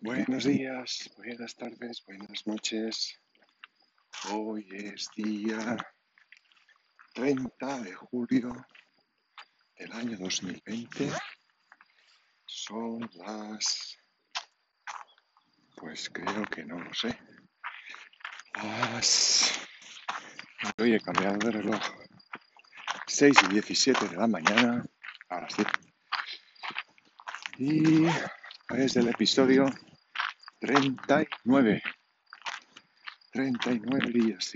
Buenos días, buenas tardes, buenas noches. Hoy es día 30 de julio del año 2020. Son las... Pues creo que no lo sé. Las... Hoy he cambiado de reloj. 6 y 17 de la mañana. Ahora sí. Y es el episodio 39. 39 días.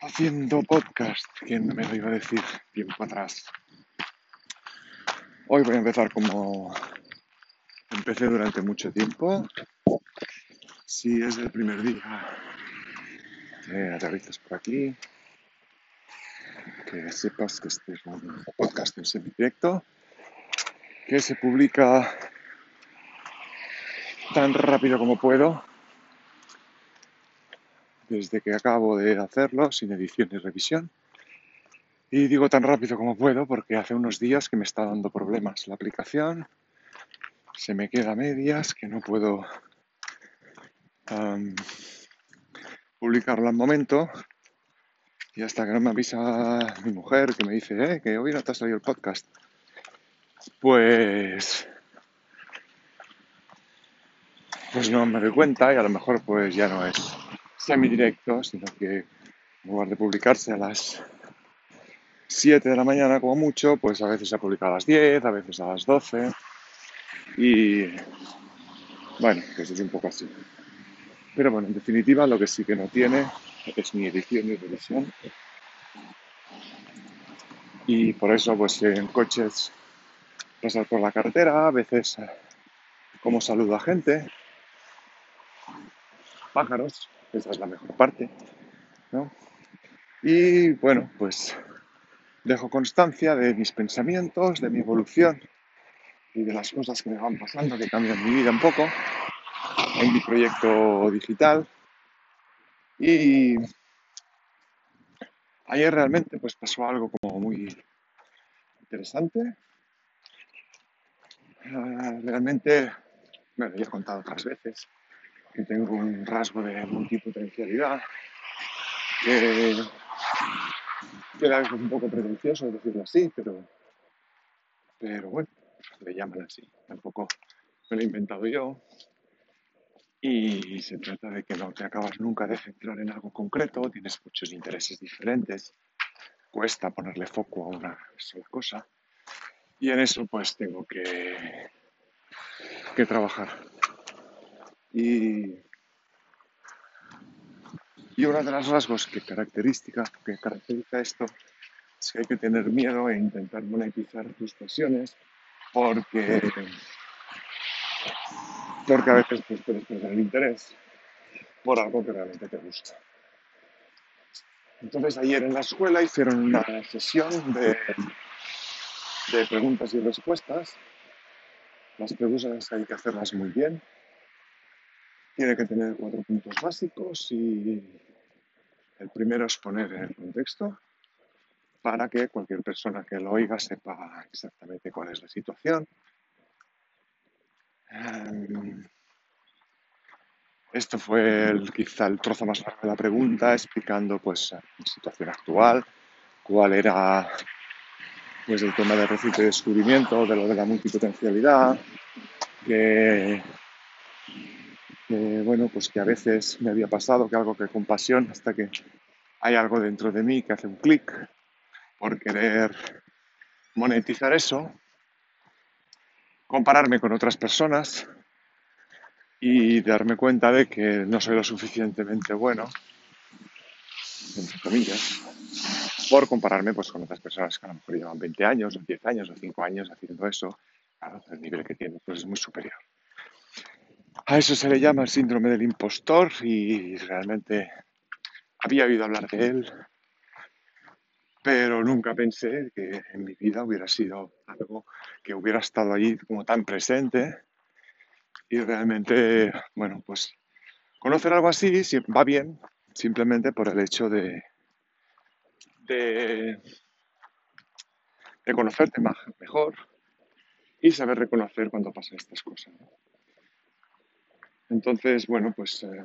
Haciendo podcast. ¿Quién me lo iba a decir tiempo atrás? Hoy voy a empezar como empecé durante mucho tiempo. Si es el primer día que aterrizas por aquí, que sepas que este es un podcast en semi-directo, que se publica tan rápido como puedo, desde que acabo de hacerlo, sin edición ni revisión. Y digo tan rápido como puedo porque hace unos días que me está dando problemas la aplicación, se me queda medias, que no puedo publicarlo al momento. Y hasta que no me avisa mi mujer que me dice eh, que hoy no te ha salido el podcast, pues pues no me doy cuenta y a lo mejor pues ya no es semi-directo, sino que en lugar de publicarse a las 7 de la mañana como mucho, pues a veces se publica a las 10, a veces a las 12 y bueno, pues es un poco así. Pero bueno, en definitiva lo que sí que no tiene es ni edición ni revisión. Y por eso pues en coches pasar por la carretera, a veces como saludo a gente, pájaros, esa es la mejor parte, ¿no? Y bueno, pues dejo constancia de mis pensamientos, de mi evolución y de las cosas que me van pasando, que cambian mi vida un poco, en mi proyecto digital. Y ayer realmente pues pasó algo como muy interesante. Ah, realmente, me lo he contado otras veces, que tengo un rasgo de multipotencialidad, que, que es un poco pretencioso decirlo así, pero, pero bueno, le llaman así. Tampoco me lo he inventado yo. Y se trata de que no te acabas nunca de centrar en algo concreto, tienes muchos intereses diferentes, cuesta ponerle foco a una sola cosa. Y en eso pues tengo que, que trabajar. Y, y uno de los rasgos que, característica, que caracteriza esto es que hay que tener miedo e intentar monetizar tus pasiones porque, porque a veces pues, puedes perder interés por algo que realmente te gusta. Entonces ayer en la escuela hicieron una sesión de, de preguntas y respuestas. Las preguntas hay que hacerlas muy bien, tiene que tener cuatro puntos básicos y el primero es poner el contexto para que cualquier persona que lo oiga sepa exactamente cuál es la situación. Em, esto fue el, quizá el trozo más largo de la pregunta, explicando pues la situación actual, cuál era pues el tema del reciente descubrimiento, de lo de la multipotencialidad, que bueno, pues que a veces me había pasado que algo que con pasión, hasta que hay algo dentro de mí que hace un clic por querer monetizar eso, compararme con otras personas y darme cuenta de que no soy lo suficientemente bueno, entre comillas, por compararme pues, con otras personas que a lo mejor llevan 20 años, o 10 años, o 5 años haciendo eso, el nivel que tienen pues es muy superior. A eso se le llama el síndrome del impostor y realmente había oído hablar de él, pero nunca pensé que en mi vida hubiera sido algo que hubiera estado allí como tan presente y realmente, bueno, pues conocer algo así va bien simplemente por el hecho de, de, conocerte mejor y saber reconocer cuando pasan estas cosas. Entonces, bueno, pues eh,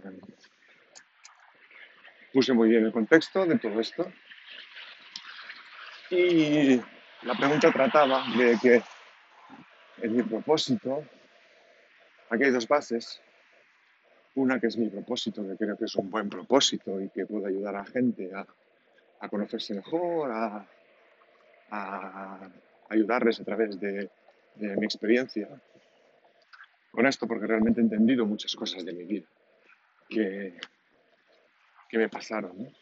puse muy bien el contexto de todo esto y la pregunta trataba de que en mi propósito, aquí hay dos bases. Una que es mi propósito, que creo que es un buen propósito y que puede ayudar a la gente a, conocerse mejor, a, ayudarles a través de, mi experiencia con esto, porque realmente he entendido muchas cosas de mi vida que, que me pasaron.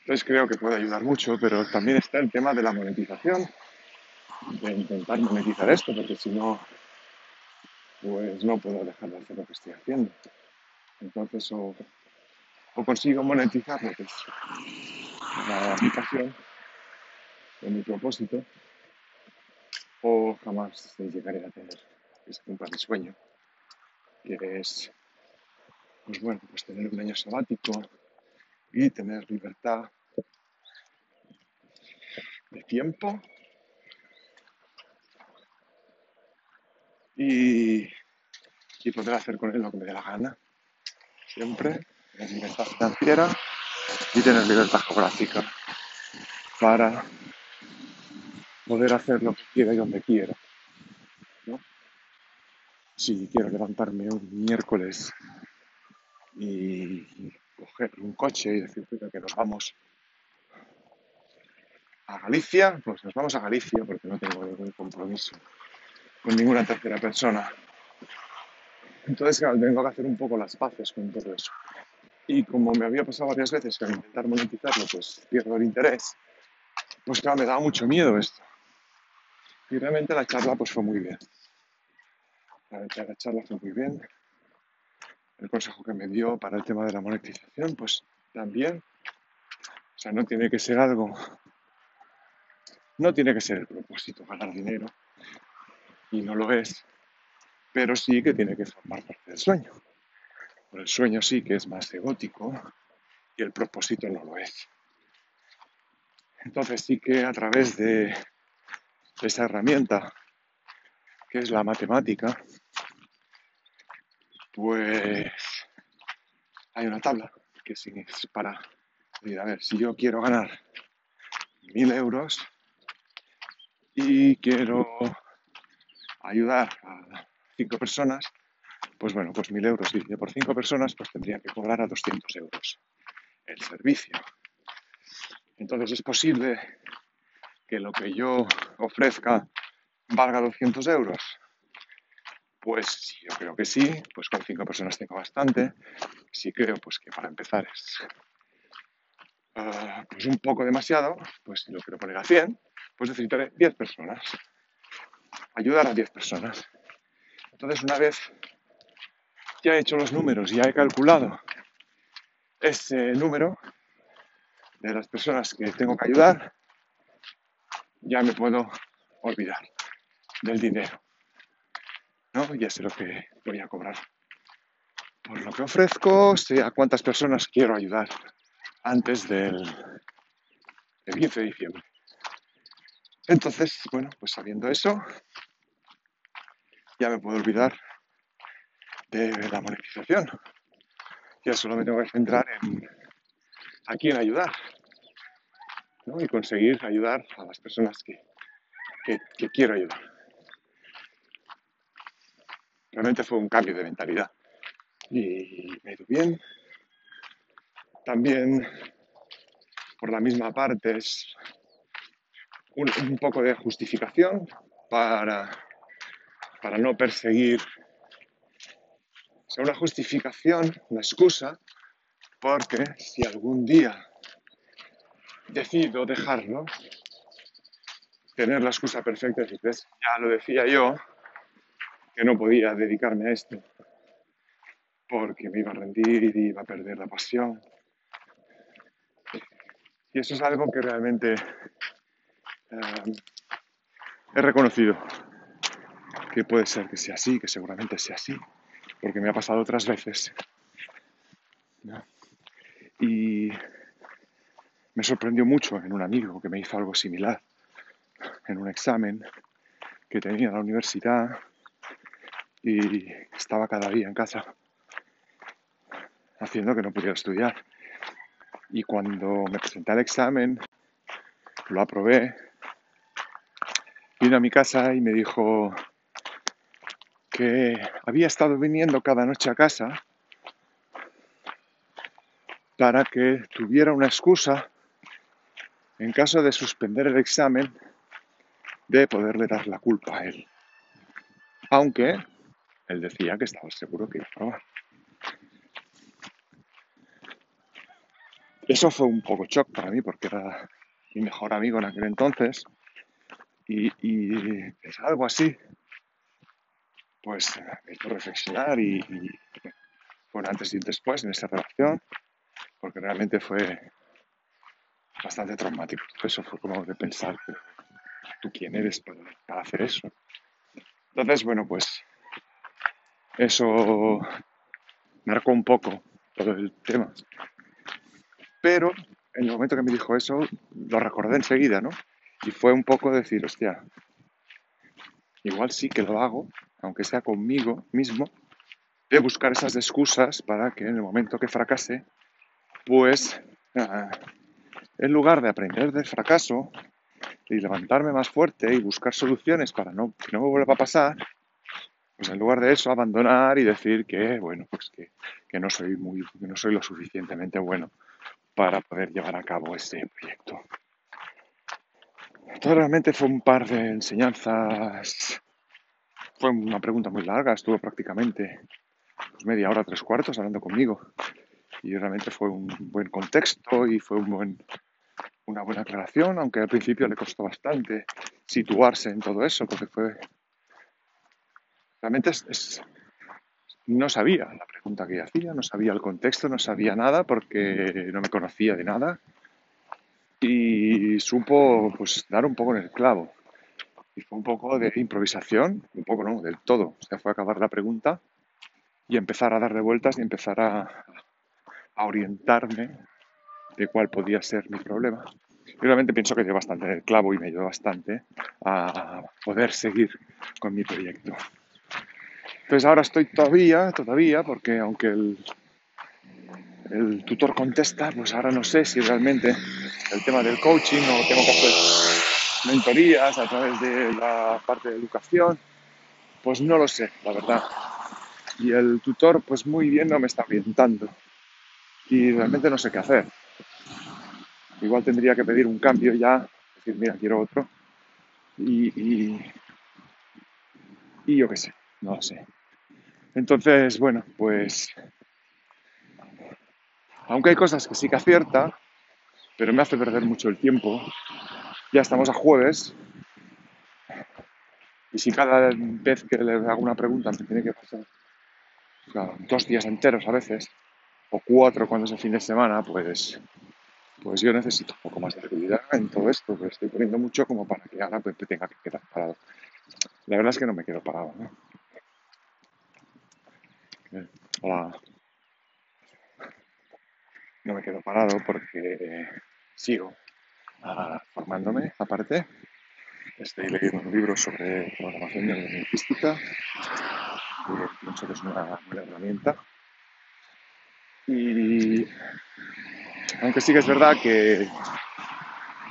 Entonces creo que puede ayudar mucho, pero también está el tema de la monetización, de intentar monetizar esto, porque si no, pues no puedo dejar de hacer lo que estoy haciendo. Entonces, o, consigo monetizar lo que es la aplicación de mi propósito, o jamás llegaré a tener ese cumpla mi sueño, que es, pues bueno, pues tener un año sabático y tener libertad de tiempo y, poder hacer con él lo que me dé la gana. Siempre tener libertad financiera y tener libertad geográfica para poder hacer lo que quiera y donde quiera. Si quiero levantarme un miércoles y coger un coche y decir que nos vamos a Galicia, pues nos vamos a Galicia porque no tengo ningún compromiso con ninguna tercera persona. Entonces, claro, tengo que hacer un poco las paces con todo eso. Y como me había pasado varias veces que al intentar monetizarlo, pues pierdo el interés, pues claro, me daba mucho miedo esto. Y realmente la charla pues fue muy bien. La, charla fue muy bien. El consejo que me dio para el tema de la monetización, pues también. O sea, no tiene que ser algo, no tiene que ser el propósito ganar dinero, y no lo es, pero sí que tiene que formar parte del sueño. el sueño sí que es más egótico y el propósito no lo es. Entonces sí que a través de esa herramienta que es la matemática, pues hay una tabla que es para, a ver, si yo quiero ganar mil euros y quiero ayudar a cinco personas, pues bueno, pues mil euros y por cinco personas, pues tendría que cobrar a 200 euros el servicio. Entonces es posible que lo que yo ofrezca valga 200 euros. Pues yo creo que sí, pues con cinco personas tengo bastante. Si creo pues que para empezar es ah, pues un poco demasiado, pues si lo quiero poner a 100, pues necesitaré 10 personas ayudar a 10 personas. Entonces, una vez ya he hecho los números, ya he calculado ese número de las personas que tengo que ayudar, ya me puedo olvidar del dinero. ¿No? Ya sé lo que voy a cobrar por lo que ofrezco, sé a cuántas personas quiero ayudar antes del, del 15 de diciembre. Entonces, bueno, pues sabiendo eso, ya me puedo olvidar de la monetización. Ya solo me tengo que centrar en a quién ayudar y conseguir ayudar a las personas que, que quiero ayudar. Realmente fue un cambio de mentalidad y me ido bien. También, por la misma parte, es un, poco de justificación para, para no perseguir, o sea, una justificación, una excusa, porque si algún día decido dejarlo, tener la excusa perfecta decir, ya lo decía yo, que no podía dedicarme a esto, porque me iba a rendir y iba a perder la pasión. Y eso es algo que realmente eh, he reconocido que puede ser que sea así, que seguramente sea así, porque me ha pasado otras veces. Y me sorprendió mucho en un amigo que me hizo algo similar en un examen, que tenía en la universidad y estaba cada día en casa haciendo que no pudiera estudiar. Y cuando me presenté al examen, lo aprobé, vino a mi casa y me dijo que había estado viniendo cada noche a casa para que tuviera una excusa en caso de suspender el examen de poderle dar la culpa a él. Aunque él decía que estaba seguro que iba a probar. Eso fue un poco shock para mí porque era mi mejor amigo en aquel entonces y, es algo así, pues me hizo reflexionar y, y fue antes y después en esa relación porque realmente fue bastante traumático. Eso fue como de pensar, ¿tú quién eres para, hacer eso? Entonces, bueno, pues eso marcó un poco todo el tema. Pero en el momento que me dijo eso, lo recordé enseguida, ¿no? Y fue un poco decir, hostia, igual sí que lo hago, aunque sea conmigo mismo, de buscar esas excusas para que en el momento que fracase, pues ah, en lugar de aprender del fracaso y levantarme más fuerte y buscar soluciones para no, que no me vuelva a pasar, pues en lugar de eso abandonar y decir que, bueno, pues que, que no soy muy, que no soy lo suficientemente bueno para poder llevar a cabo este proyecto. Entonces realmente fue un par de enseñanzas, fue una pregunta muy larga, estuvo prácticamente pues, media hora, tres cuartos hablando conmigo y realmente fue un buen contexto y fue un buen, una buena aclaración, aunque al principio le costó bastante situarse en todo eso, porque fue... Realmente es, no sabía la pregunta que hacía, no sabía el contexto, no sabía nada porque no me conocía de nada y supo pues dar un poco en el clavo. Y fue un poco de improvisación, un poco no, del todo. O sea, fue acabar la pregunta y empezar a darle vueltas y empezar a, orientarme de cuál podía ser mi problema. Y realmente pienso que dio bastante el clavo y me ayudó bastante a poder seguir con mi proyecto. Entonces ahora estoy todavía, todavía, porque aunque el, tutor contesta, pues ahora no sé si realmente el tema del coaching o tengo que hacer mentorías a través de la parte de educación, pues no lo sé, la verdad. Y el tutor, pues muy bien no me está orientando y realmente no sé qué hacer. Igual tendría que pedir un cambio ya, decir, mira, quiero otro. Y, y, y yo qué sé, no lo sé. Entonces, bueno, pues, aunque hay cosas que sí que acierta, pero me hace perder mucho el tiempo. Ya estamos a jueves. Y si cada vez que le hago una pregunta me tiene que pasar dos días enteros a veces, o cuatro cuando es el fin de semana, pues, pues yo necesito un poco más de seguridad en todo esto, estoy poniendo mucho como para que ahora tenga que quedar parado. La verdad es que no me quedo parado. ¿no? Eh, hola. No me quedo parado porque sigo uh, formándome aparte. Estoy leyendo un libro sobre programación neurolingüística pienso que es una buena herramienta y aunque sí que es verdad que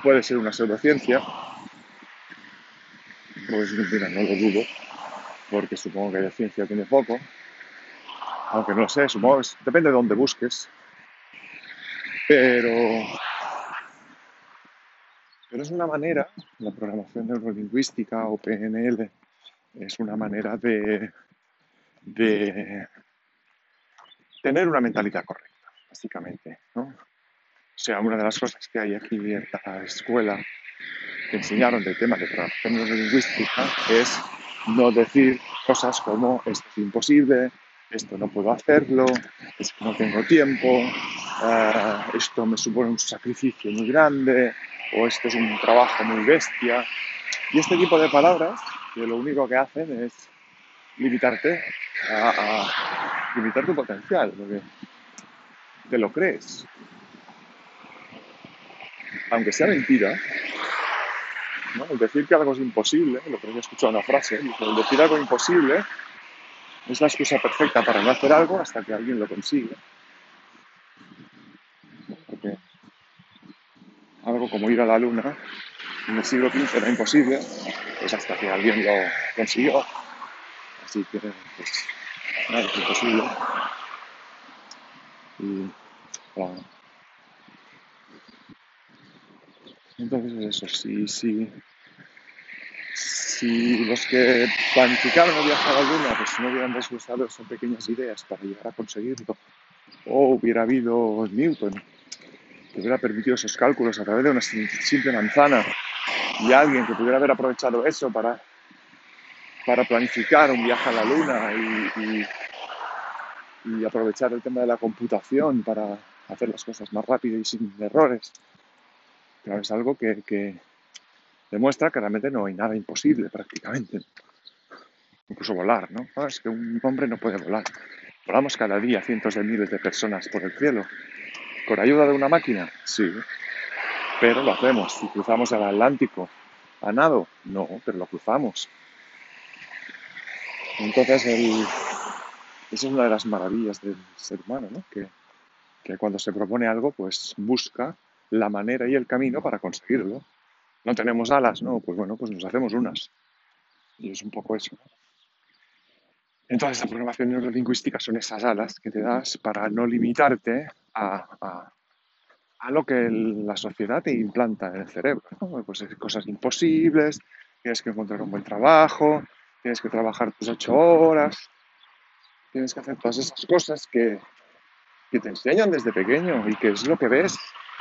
puede ser una pseudociencia, pues no lo dudo, porque supongo que la ciencia tiene poco, aunque no lo sé, supongo depende de dónde busques, pero, pero es una manera, la programación neurolingüística o PNL, es una manera de, de tener una mentalidad correcta, básicamente. ¿no? O sea, una de las cosas que hay aquí en la escuela que enseñaron del tema de programación lingüística es no decir cosas como esto es imposible, esto no puedo hacerlo, es que no tengo tiempo, eh, esto me supone un sacrificio muy grande o esto es un trabajo muy bestia. Y este tipo de palabras que lo único que hacen es limitarte a, limitar tu potencial, porque te lo crees. Aunque sea mentira. El decir que algo es imposible, lo que he escuchado una frase, el decir algo imposible es la excusa perfecta para no hacer algo hasta que alguien lo consigue. Porque algo como ir a la luna en el siglo XV era imposible, pues hasta que alguien lo consiguió. Así que, pues, nada, es imposible. Y, Entonces, eso, sí, sí. Si los que planificaron viaje a la Luna pues no hubieran desglosado esas pequeñas ideas para llegar a conseguirlo, o hubiera habido Newton, que hubiera permitido esos cálculos a través de una simple manzana, y alguien que pudiera haber aprovechado eso para, para planificar un viaje a la Luna y, y aprovechar el tema de la computación para hacer las cosas más rápido y sin errores. Pero es algo que, que demuestra que realmente no hay nada imposible prácticamente. Incluso volar, ¿no? Ah, es que un hombre no puede volar. Volamos cada día cientos de miles de personas por el cielo. ¿Con ayuda de una máquina? Sí. Pero lo hacemos. Si cruzamos el Atlántico a nado, no, pero lo cruzamos. Entonces, esa es una de las maravillas del ser humano, ¿no? Que, que cuando se propone algo, pues busca la manera y el camino para conseguirlo. No tenemos alas, ¿no? Pues bueno, pues nos hacemos unas. Y es un poco eso. Entonces, la programación neurolingüística son esas alas que te das para no limitarte a, a, lo que la sociedad te implanta en el cerebro. Pues cosas imposibles, tienes que encontrar un buen trabajo, tienes que trabajar tus ocho horas, tienes que hacer todas esas cosas que, que te enseñan desde pequeño y que es lo que ves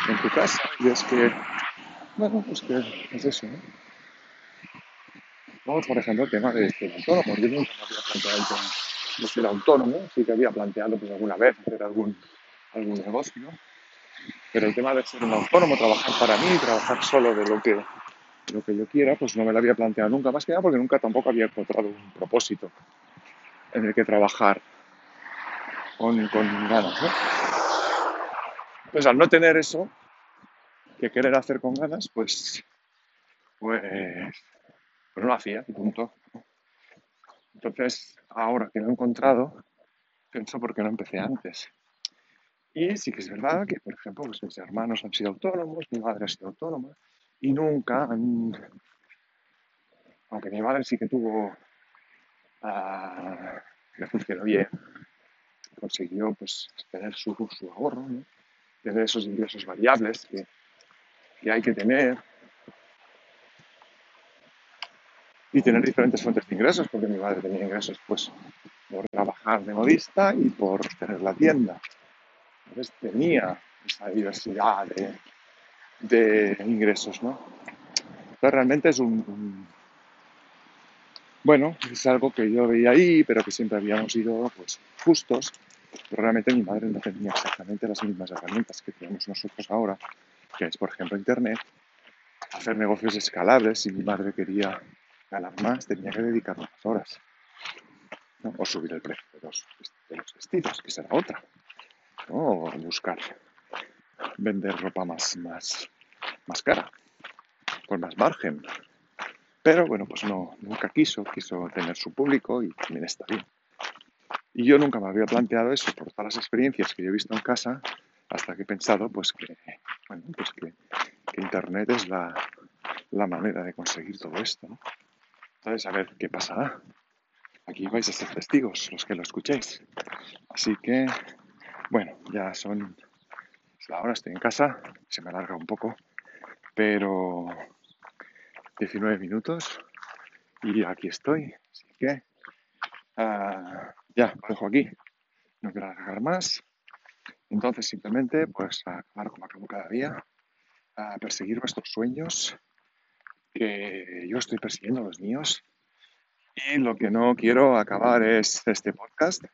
en tu casa. Y es que, bueno, pues que es eso, ¿no? Vamos, por ejemplo, el tema de ser autónomo. Yo nunca había planteado el tema de ser autónomo, sí que había planteado pues alguna vez hacer algún, algún negocio, ¿no? Pero el tema de ser un autónomo, trabajar para mí, trabajar solo de lo que, lo que yo quiera, pues no me lo había planteado nunca, más que nada porque nunca tampoco había encontrado un propósito en el que trabajar con, con ganas, ¿no? Pues al no tener eso que querer hacer con ganas, pues, pues, pues no lo hacía punto. Entonces, ahora que lo he encontrado, pienso por qué no empecé antes. Y sí que es verdad que, por ejemplo, pues mis hermanos han sido autónomos, mi madre ha sido autónoma y nunca han... Aunque mi madre sí que tuvo... Uh, le funcionó bien, consiguió pues tener su, su ahorro, tener esos ingresos variables que, hay que tener y tener diferentes fuentes de ingresos, porque mi madre tenía ingresos pues por trabajar de modista y por tener la tienda. Entonces tenía esa diversidad de, ingresos, ¿no? Entonces realmente es un, bueno, es algo que yo veía ahí, pero que siempre habíamos sido pues justos pero realmente mi madre no tenía exactamente las mismas herramientas que tenemos nosotros ahora, que es, por ejemplo, Internet, hacer negocios escalables. Si mi madre quería ganar más, tenía que dedicar más horas. O subir el precio de los, vestidos, que será otra. O buscar vender ropa más, más, más cara, con más margen. Pero bueno, pues no, nunca quiso, quiso tener su público y también está bien. Y yo nunca me había planteado eso por todas las experiencias que yo he visto en casa, hasta que he pensado pues que, bueno, pues que, Internet es la, manera de conseguir todo esto. Entonces, a ver qué pasará. Aquí vais a ser testigos los que lo escuchéis. Así que, bueno, ya son ahora estoy en casa, se me alarga un poco, pero 19 minutos y aquí estoy. Así que uh, ya, lo dejo aquí. No quiero alargar más. Entonces, simplemente, pues, a acabar como acabo cada día, a perseguir vuestros sueños, que yo estoy persiguiendo los míos. Y lo que no quiero acabar es este podcast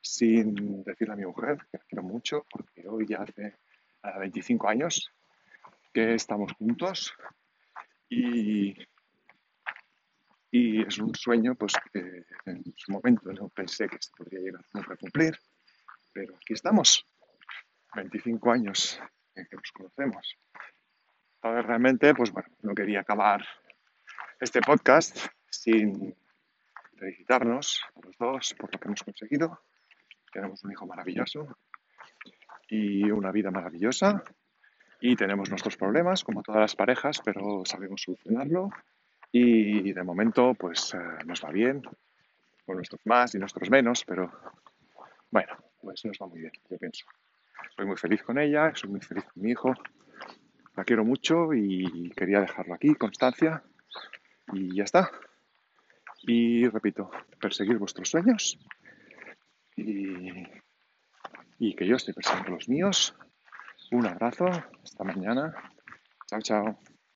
sin decirle a mi mujer, que la quiero mucho, porque hoy ya hace 25 años que estamos juntos. Y y es un sueño pues, que en su momento no pensé que se podría llegar nunca a cumplir, pero aquí estamos, 25 años en que nos conocemos. Entonces realmente, pues bueno, no quería acabar este podcast sin felicitarnos a los dos por lo que hemos conseguido. Tenemos un hijo maravilloso y una vida maravillosa y tenemos nuestros problemas como todas las parejas, pero sabemos solucionarlo y de momento pues eh, nos va bien, con nuestros más y nuestros menos, pero bueno, pues nos va muy bien, yo pienso. Soy muy feliz con ella, soy muy feliz con mi hijo, la quiero mucho y quería dejarlo aquí, constancia, y ya está. Y repito, perseguir vuestros sueños y, que yo estoy persiguiendo los míos. Un abrazo, hasta mañana. Chao, chao.